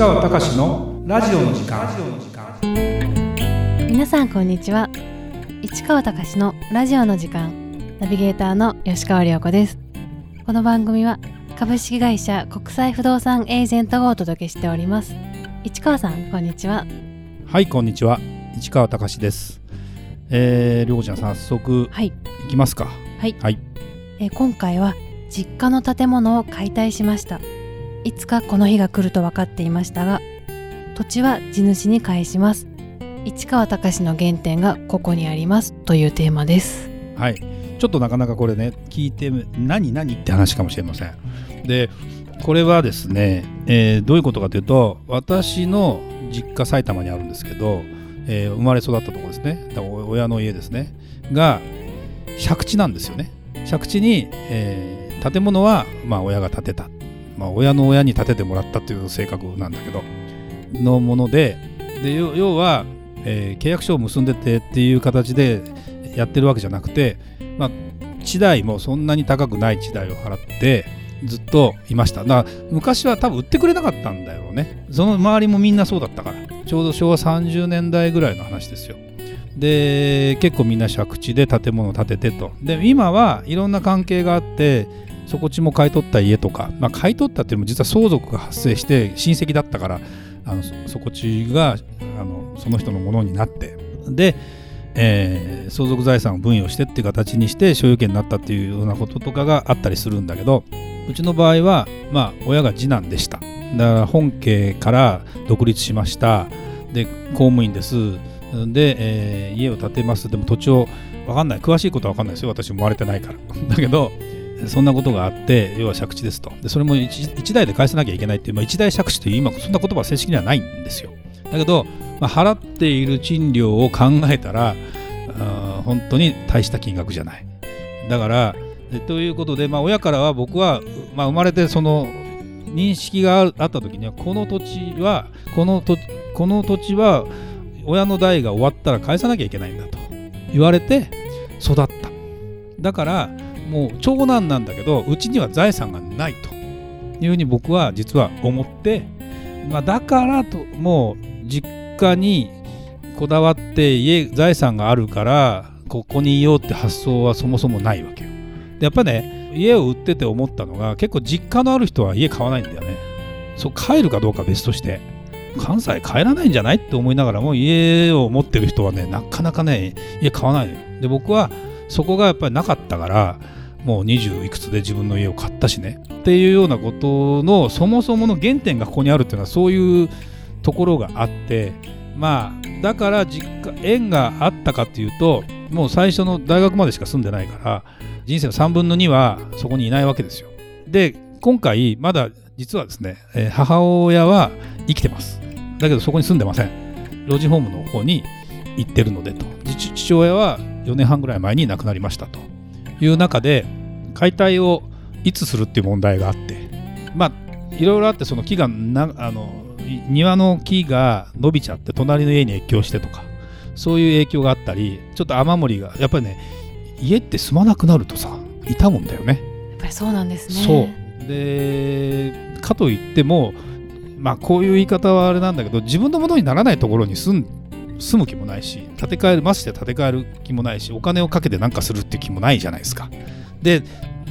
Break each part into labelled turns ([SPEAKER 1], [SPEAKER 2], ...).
[SPEAKER 1] 川隆のラジオの時間。
[SPEAKER 2] 皆さんこんにちは。市川隆のラジオの時間。ナビゲーターの吉川良子です。この番組は株式会社国際不動産エージェントがお届けしております。市川さんこんにちは。
[SPEAKER 1] はいこんにちは。市川隆です。えー、りょうちゃん早速
[SPEAKER 2] はい。
[SPEAKER 1] いきますか。
[SPEAKER 2] はい、
[SPEAKER 1] はい。
[SPEAKER 2] えー今回は実家の建物を解体しましたいつかこの日が来ると分かっていましたが土地は地主に返します。市川隆の原点がここにあります。というテーマです。
[SPEAKER 1] はい。ちょっとなかなかこれね聞いて何何って話かもしれません。でこれはですね、えーどういうことかというと私の実家埼玉にあるんですけど、えー生まれ育ったところですね。親の家ですね。が借地なんですよね。借地に、えー建物はまあ親が建てた、まあ、親の親に建ててもらったという性格なんだけどのものでで要は、えー契約書を結んでてっていう形でやってるわけじゃなくて、まあ、地代もそんなに高くない地代を払ってずっといました。だから昔は多分売ってくれなかったんだよね。その周りもみんなそうだったから。ちょうど昭和30年代ぐらいの話ですよ。で結構みんな借地で建物を建ててと。で今はいろんな関係があってそこ地も買い取った家とか、まあ、買い取ったっていうのも実は相続が発生して親戚だったからあのそこ地があのその人のものになって。で、えー相続財産を分与してっていう形にして所有権になったっていうようなこととかがあったりするんだけどうちの場合はまあ親が次男でした。だから本家から独立しました。で公務員です。で、えー家を建てます。でも土地を分かんない。詳しいことは分かんないですよ。私生まれてないから。だけどそんなことがあって要は借地ですと。でそれも一一代で返さなきゃいけないっていう、まあ、一代借地という今そんな言葉は正式にはないんですよ。だけど、まあ、払っている賃料を考えたら本当に大した金額じゃない。だからということで、まあ、親からは僕は、まあ、生まれてその認識がああった時にはこの土地はこの土この土地は親の代が終わったら返さなきゃいけないんだと言われて育った。だからもう長男なんだけどうちには財産がないというふうに僕は実は思って、まあ、だからともう実家にこだわって家財産があるからここにいようって発想はそもそもないわけよ。でやっぱね家を売ってて思ったのが結構実家のある人は家買わないんだよね。そう帰るかどうか別として。関西帰らないんじゃないって思いながらも家を持ってる人はねなかなかね家買わないのよ。で僕はそこがやっぱりなかったからもう20いくつで自分の家を買ったしね。っていうようなことのそもそもの原点がここにあるっていうのはそういうところがあってまあだから実家縁があったかっていうともう最初の大学までしか住んでないから人生の3分の2はそこにいないわけですよ。で今回まだ実はですね、えー母親は生きてます。だけどそこに住んでません。老人ホームの方に行ってるのでと。父父親は4年半ぐらい前に亡くなりましたと。いう中で解体をいつするっていう問題があって。まあいろいろあってその木がなあのい庭の木が伸びちゃって隣の家に越境してとかそういう影響があったりちょっと雨漏りがやっぱりね家って住まなくなるとさ傷むんだよね。
[SPEAKER 2] やっぱりそうなんですね。
[SPEAKER 1] そう。でかといってもまあこういう言い方はあれなんだけど自分のものにならないところに住ん住む気もないし建て替えるまして建て替える気もないしお金をかけて何かするっていう気もないじゃないですか。で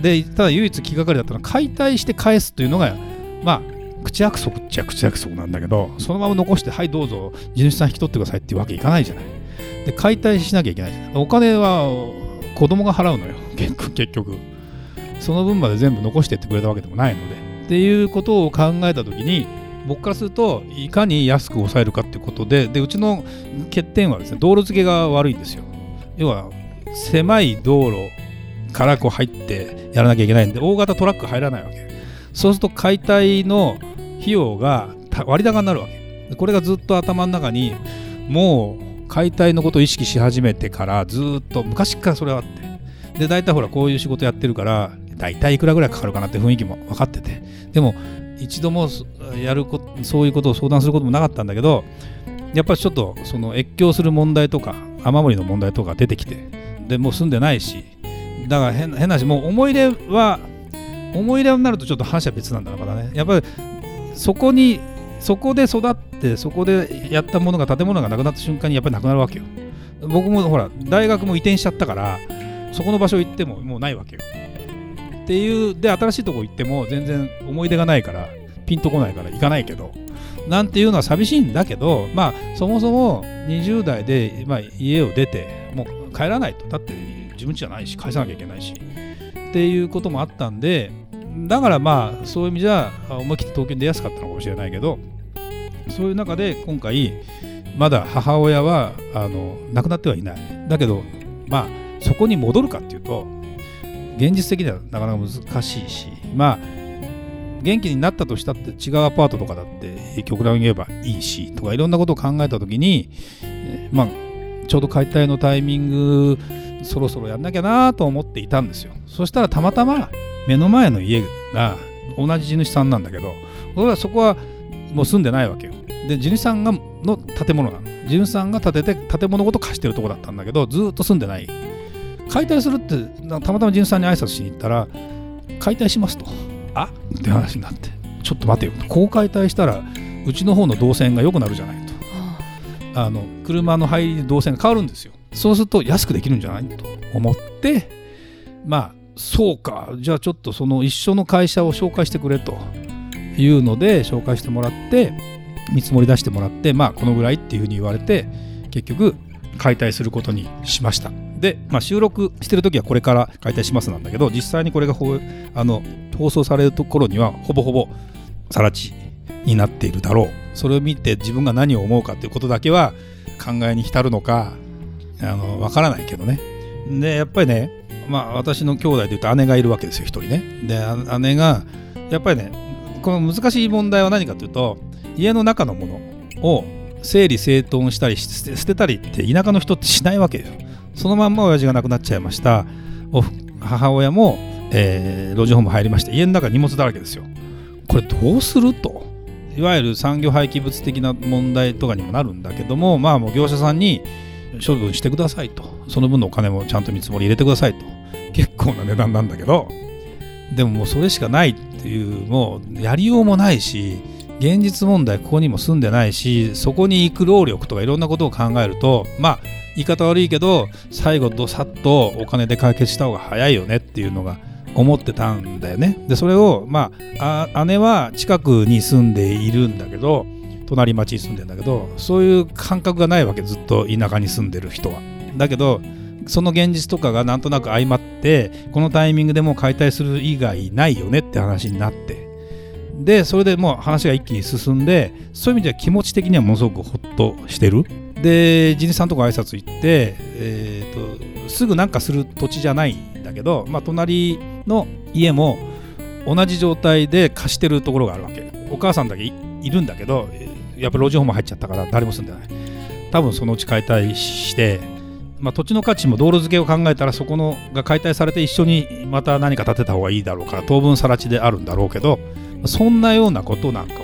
[SPEAKER 1] でただ唯一気がかりだったのは解体して返すというのがまあ口約束っちゃ口約束なんだけどそのまま残してはいどうぞ地主さん引き取ってくださいっていうわけいかないじゃない。で解体しなきゃいけないじゃない。お金は子供が払うのよ。結局結局。その分まで全部残してってくれたわけでもないので。っていうことを考えた時に僕からするといかに安く抑えるかっていうことででうちの欠点はですね道路付けが悪いんですよ。要は狭い道路からこう入ってやらなきゃいけないんで大型トラック入らないわけ。そうすると解体の費用が割高になるわけ。これがずっと頭の中にもう解体のことを意識し始めてからずっと昔からそれはあって。で大体ほらこういう仕事やってるから大体いくらぐらいかかるかなって雰囲気も分かってて。でも一度もやるこそういうことを相談することもなかったんだけどやっぱりちょっとその越境する問題とか雨漏りの問題とか出てきてでもう住んでないしだから変な変な話もう思い入れは思い入れになるとちょっと話は別なんだろうからね。やっぱりそこにそこで育ってそこでやったものが建物がなくなった瞬間にやっぱりなくなるわけよ。僕もほら大学も移転しちゃったからそこの場所行ってももうないわけよ。っていうで新しいとこ行っても全然思い出がないからピンとこないから行かないけどなんていうのは寂しいんだけどまあそもそも20代で、まあ、家を出てもう帰らないと。だって自分家じゃないし返さなきゃいけないし。っていうこともあったんでだからまあそういう意味じゃ思い切って東京に出やすかったのかもしれないけどそういう中で今回まだ母親はあの亡くなってはいない。だけどまあそこに戻るかっていうと現実的にはなかなか難しいしまあ元気になったとしたって違うアパートとかだって極論言えばいいしとかいろんなことを考えた時に、まあちょうど解体のタイミングそろそろやんなきゃなと思っていたんですよ。そしたらたまたま目の前の家が同じ地主さんなんだけど俺はそこはもう住んでないわけよ。で地主さんがの建物なの。地主さんが建てて建物ごと貸してるとこだったんだけどずっと住んでない。解体するってたまたま地主さんに挨拶しに行ったら解体しますと。あ？って話になって。ちょっと待てよ。こう解体したらうちの方の動線が良くなるじゃないと。あの車の入り動線が変わるんですよ。そうすると安くできるんじゃないと思ってまあそうか。じゃあちょっとその一緒の会社を紹介してくれと。いうので紹介してもらって見積もり出してもらってまあこのぐらいっていうふうに言われて結局解体することにしましたで、まあ、収録してる時はこれから解体しますなんだけど実際にこれがほあの放送されるところにはほぼほぼ更地になっているだろう。それを見て自分が何を思うかっていうことだけは考えに浸るのかあの分からないけどね。でやっぱりねまあ私の兄弟でいうと姉がいるわけですよ一人ね。で姉がやっぱりねこの難しい問題は何かというと家の中のものを整理整頓したり捨てたりって田舎の人ってしないわけですよ。そのまんま親父が亡くなっちゃいました。母親も、えー、老人ホーム入りまして家の中荷物だらけですよ。これどうすると？いわゆる産業廃棄物的な問題とかにもなるんだけどもまあもう業者さんに処分してくださいと。その分のお金もちゃんと見積もり入れてくださいと。結構な値段なんだけど。でももうそれしかないっていうもうやりようもないし現実問題ここにも住んでないしそこに行く労力とかいろんなことを考えるとまあ言い方悪いけど最後どさっとお金で解決した方が早いよねっていうのが思ってたんだよね。でそれをまあ姉は近くに住んでいるんだけど隣町に住んでんだけどそういう感覚がないわけずっと田舎に住んでる人は。だけどその現実とかがなんとなく相まってこのタイミングでもう解体する以外ないよねって話になって。でそれでもう話が一気に進んでそういう意味では気持ち的にはものすごくほっとしてる。で地主さんとこ挨拶行って、えーと、すぐなんかする土地じゃないんだけど、まあ、隣の家も同じ状態で貸してるところがあるわけ。お母さんだけいるんだけどやっぱり老人ホーム入っちゃったから誰も住んでない。多分そのうち解体してまあ、土地の価値も道路付けを考えたらそこのが解体されて一緒にまた何か建てた方がいいだろうから当分更地であるんだろうけどそんなようなことなんかを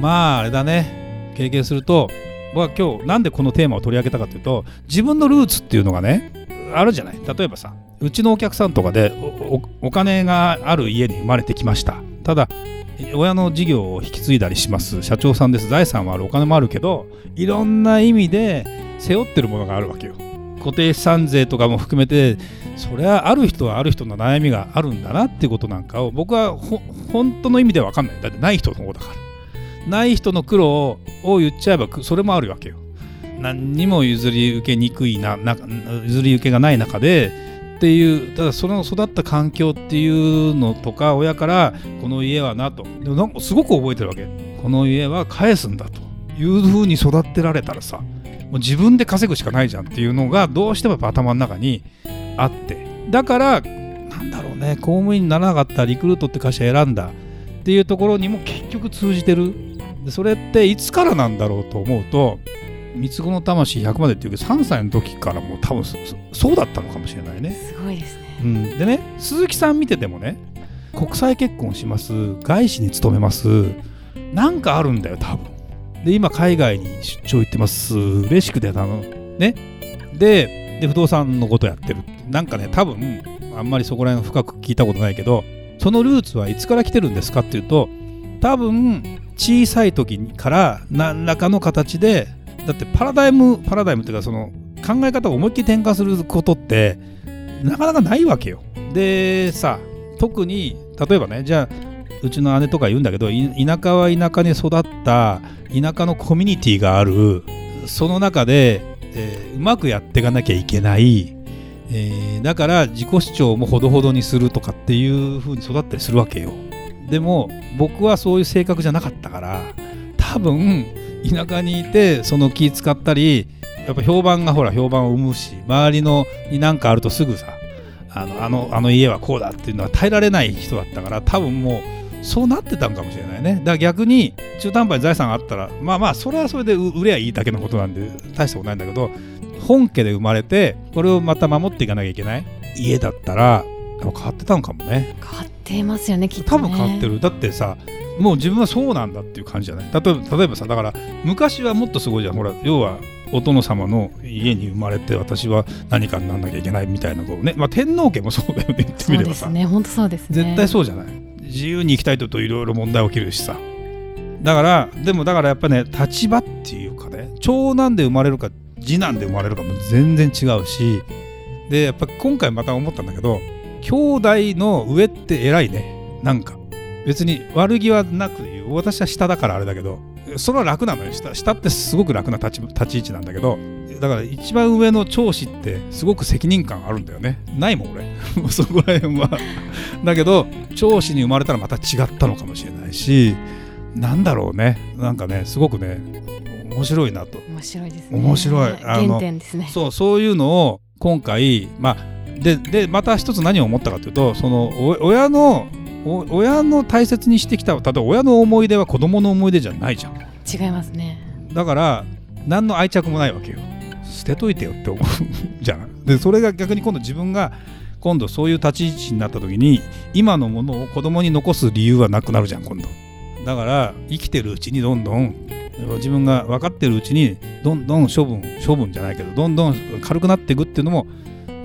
[SPEAKER 1] まああれだね経験するとは今日なんでこのテーマを取り上げたかというと自分のルーツっていうのがねあるじゃない。例えばさうちのお客さんとかでお金がある家に生まれてきました。ただ親の事業を引き継いだりします。社長さんです。財産はあるお金もあるけどいろんな意味で背負ってるものがあるわけよ。固定資産税とかも含めてそれはある人はある人の悩みがあるんだなっていうことなんかを僕は本当の意味では分かんない。だってない人の方だから。ない人の苦労を言っちゃえばそれもあるわけよ。何にも譲り受けにくいな譲り受けがない中でっていうただその育った環境っていうのとか親からこの家はなと。でもなんかすごく覚えてるわけ。この家は返すんだというふうに育てられたらさもう自分で稼ぐしかないじゃんっていうのがどうしても頭の中にあって。だからなんだろうね公務員にならなかったリクルートって会社選んだっていうところにも結局通じてる。でそれっていつからなんだろうと思うと三つ子の魂100までっていうけど3歳の時からもう多分そうだったのかもしれないね。
[SPEAKER 2] すごいですね、
[SPEAKER 1] うん、でね鈴木さん見ててもね国際結婚します外資に勤めますなんかあるんだよ多分。で今海外に出張行ってます嬉しくてたのねでで不動産のことやってるなんかね多分あんまりそこら辺深く聞いたことないけどそのルーツはいつから来てるんですかっていうと多分小さい時から何らかの形でだってパラダイムパラダイムっていうかその考え方を思いっきり転換することってなかなかないわけよ。でさ特に例えばねじゃあうちの姉とか言うんだけど田舎は田舎に育った田舎のコミュニティがあるその中で、えー、うまくやっていかなきゃいけない、えー、だから自己主張もほどほどにするとかっていう風に育ったりするわけよでも僕はそういう性格じゃなかったから多分田舎にいてその気使ったりやっぱ評判がほら評判を生むし周りのに何かあるとすぐさあのあのあの家はこうだっていうのは耐えられない人だったから多分もうそうなってたんかもしれないね。だから逆に中途半端に財産があったらまあまあそれはそれで売ればいいだけのことなんで大したことないんだけど本家で生まれてこれをまた守っていかなきゃいけない家だったら変わってたのかもね。
[SPEAKER 2] 変わってますよねきっと、
[SPEAKER 1] ね、多分変わってる。だってさもう自分はそうなんだっていう感じじゃない？例えば例えばさだから昔はもっとすごいじゃん。ほら要はお殿様の家に生まれて私は何かにならなきゃいけないみたいなこうね、まあ、天皇家もそうだよね言ってみればさ、
[SPEAKER 2] ね、本当そうです
[SPEAKER 1] ね。絶対そうじゃない？自由に生きたいといろいろ問題起きるしさ。だからでもだからやっぱね立場っていうかね長男で生まれるか次男で生まれるかも全然違うし。でやっぱ今回また思ったんだけど兄弟の上って偉いね。なんか。別に悪気はなく言う。私は下だからあれだけど。それは楽なのよ。下下ってすごく楽な立ち立ち位置なんだけど。だから一番上の長子ってすごく責任感あるんだよね。ないもん俺。そこら辺は。だけど長子に生まれたらまた違ったのかもしれないし。なんだろうね。なんかねすごくね面白いなと。
[SPEAKER 2] 面白いですね。
[SPEAKER 1] 面白い。
[SPEAKER 2] 原点ですね。
[SPEAKER 1] そうそういうのを今回まあででまた一つ何を思ったかというとその親の親の大切にしてきた例えば親の思い出は子供の思い出じゃないじゃん。
[SPEAKER 2] 違いますね。
[SPEAKER 1] だから何の愛着もないわけよ。捨てといてよって思うじゃん。でそれが逆に今度自分が今度そういう立ち位置になった時に今のものを子供に残す理由はなくなるじゃん今度。だから生きてるうちにどんどん自分が分かってるうちにどんどん処分処分じゃないけどどんどん軽くなっていくっていうのも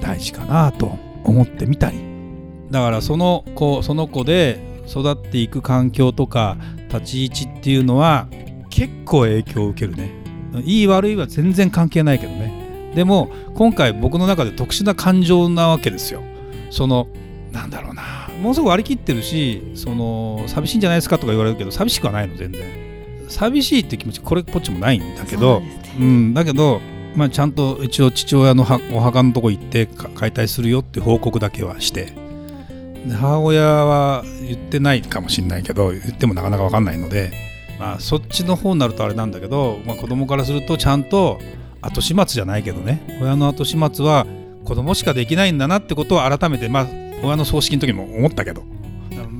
[SPEAKER 1] 大事かなと思ってみたり。だからその子その子で育っていく環境とか立ち位置っていうのは結構影響を受けるね。いい悪いは全然関係ないけどね。でも今回僕の中で特殊な感情なわけですよ。そのなんだろうな。ものすごく割り切ってるしその寂しいんじゃないですかとか言われるけど寂しくはないの全然。寂しいって気持ちこれっぽっちもないんだけどう、ね、うん、だけどまあ、ちゃんと一応父親のお墓のとこ行って解体するよって報告だけはして。母親は言ってないかもしれないけど言ってもなかなか分かんないので、まあ、そっちの方になるとあれなんだけど、まあ、子供からするとちゃんと後始末じゃないけどね。親の後始末は子供しかできないんだなってことを改めて、まあ、親の葬式の時も思ったけど。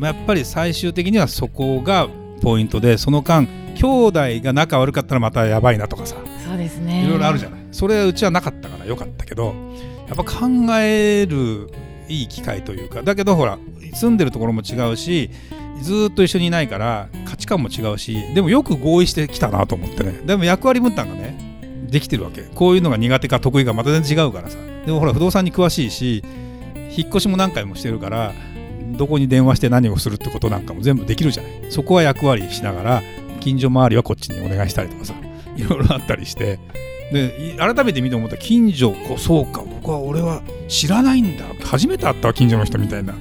[SPEAKER 1] やっぱり最終的にはそこがポイントでその間兄弟が仲悪かったらまたやばいなとかさ。
[SPEAKER 2] そうですね。
[SPEAKER 1] いろいろあるじゃないそれはうちはなかったからよかったけどやっぱ考えるいい機会というかだけどほら住んでるところも違うしずっと一緒にいないから価値観も違うしでもよく合意してきたなと思ってね。でも役割分担がねできてるわけ。こういうのが苦手か得意かまた全然違うからさ。でもほら不動産に詳しいし引っ越しも何回もしてるからどこに電話して何をするってことなんかも全部できるじゃない。そこは役割しながら近所周りはこっちにお願いしたりとかさいろいろあったりしてで改めて見て思った近所こそうか僕は俺は知らないんだ。初めて会った近所の人みたいな。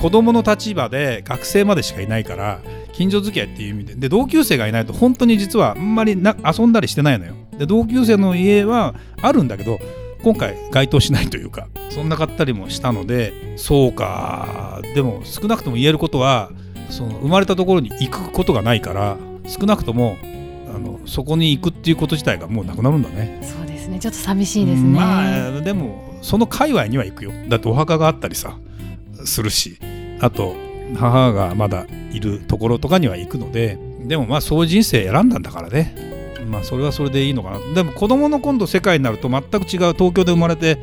[SPEAKER 1] 子供の立場で学生までしかいないから近所付き合いっていう意味で。で同級生がいないと本当に実はあんまりな遊んだりしてないのよ。で同級生の家はあるんだけど今回該当しないというかそんなかったりもしたのでそうかでも少なくとも言えることはその生まれたところに行くことがないから少なくともあのそこに行くっていうこと自体がもうなくなるんだね。
[SPEAKER 2] そうですね。ちょっと寂しいですね。
[SPEAKER 1] まあでもその界隈には行くよ。だってお墓があったりさするし。あと母がまだいるところとかには行くので。でもまあそういう人生選んだんだからね。まあそれはそれでいいのかな。でも子供の今度世界になると全く違う東京で生まれて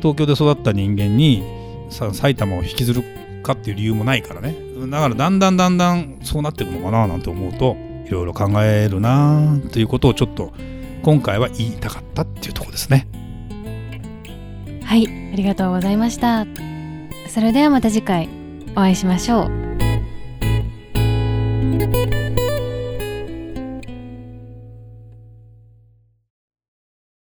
[SPEAKER 1] 東京で育った人間にさ埼玉を引きずるかっていう理由もないからね。だからだんだんだんだんそうなっていくのかななんて思うといろいろ考えるなということをちょっと今回は言いたかったっていうところですね。
[SPEAKER 2] はいありがとうございました。それではまた次回お会いしましょう。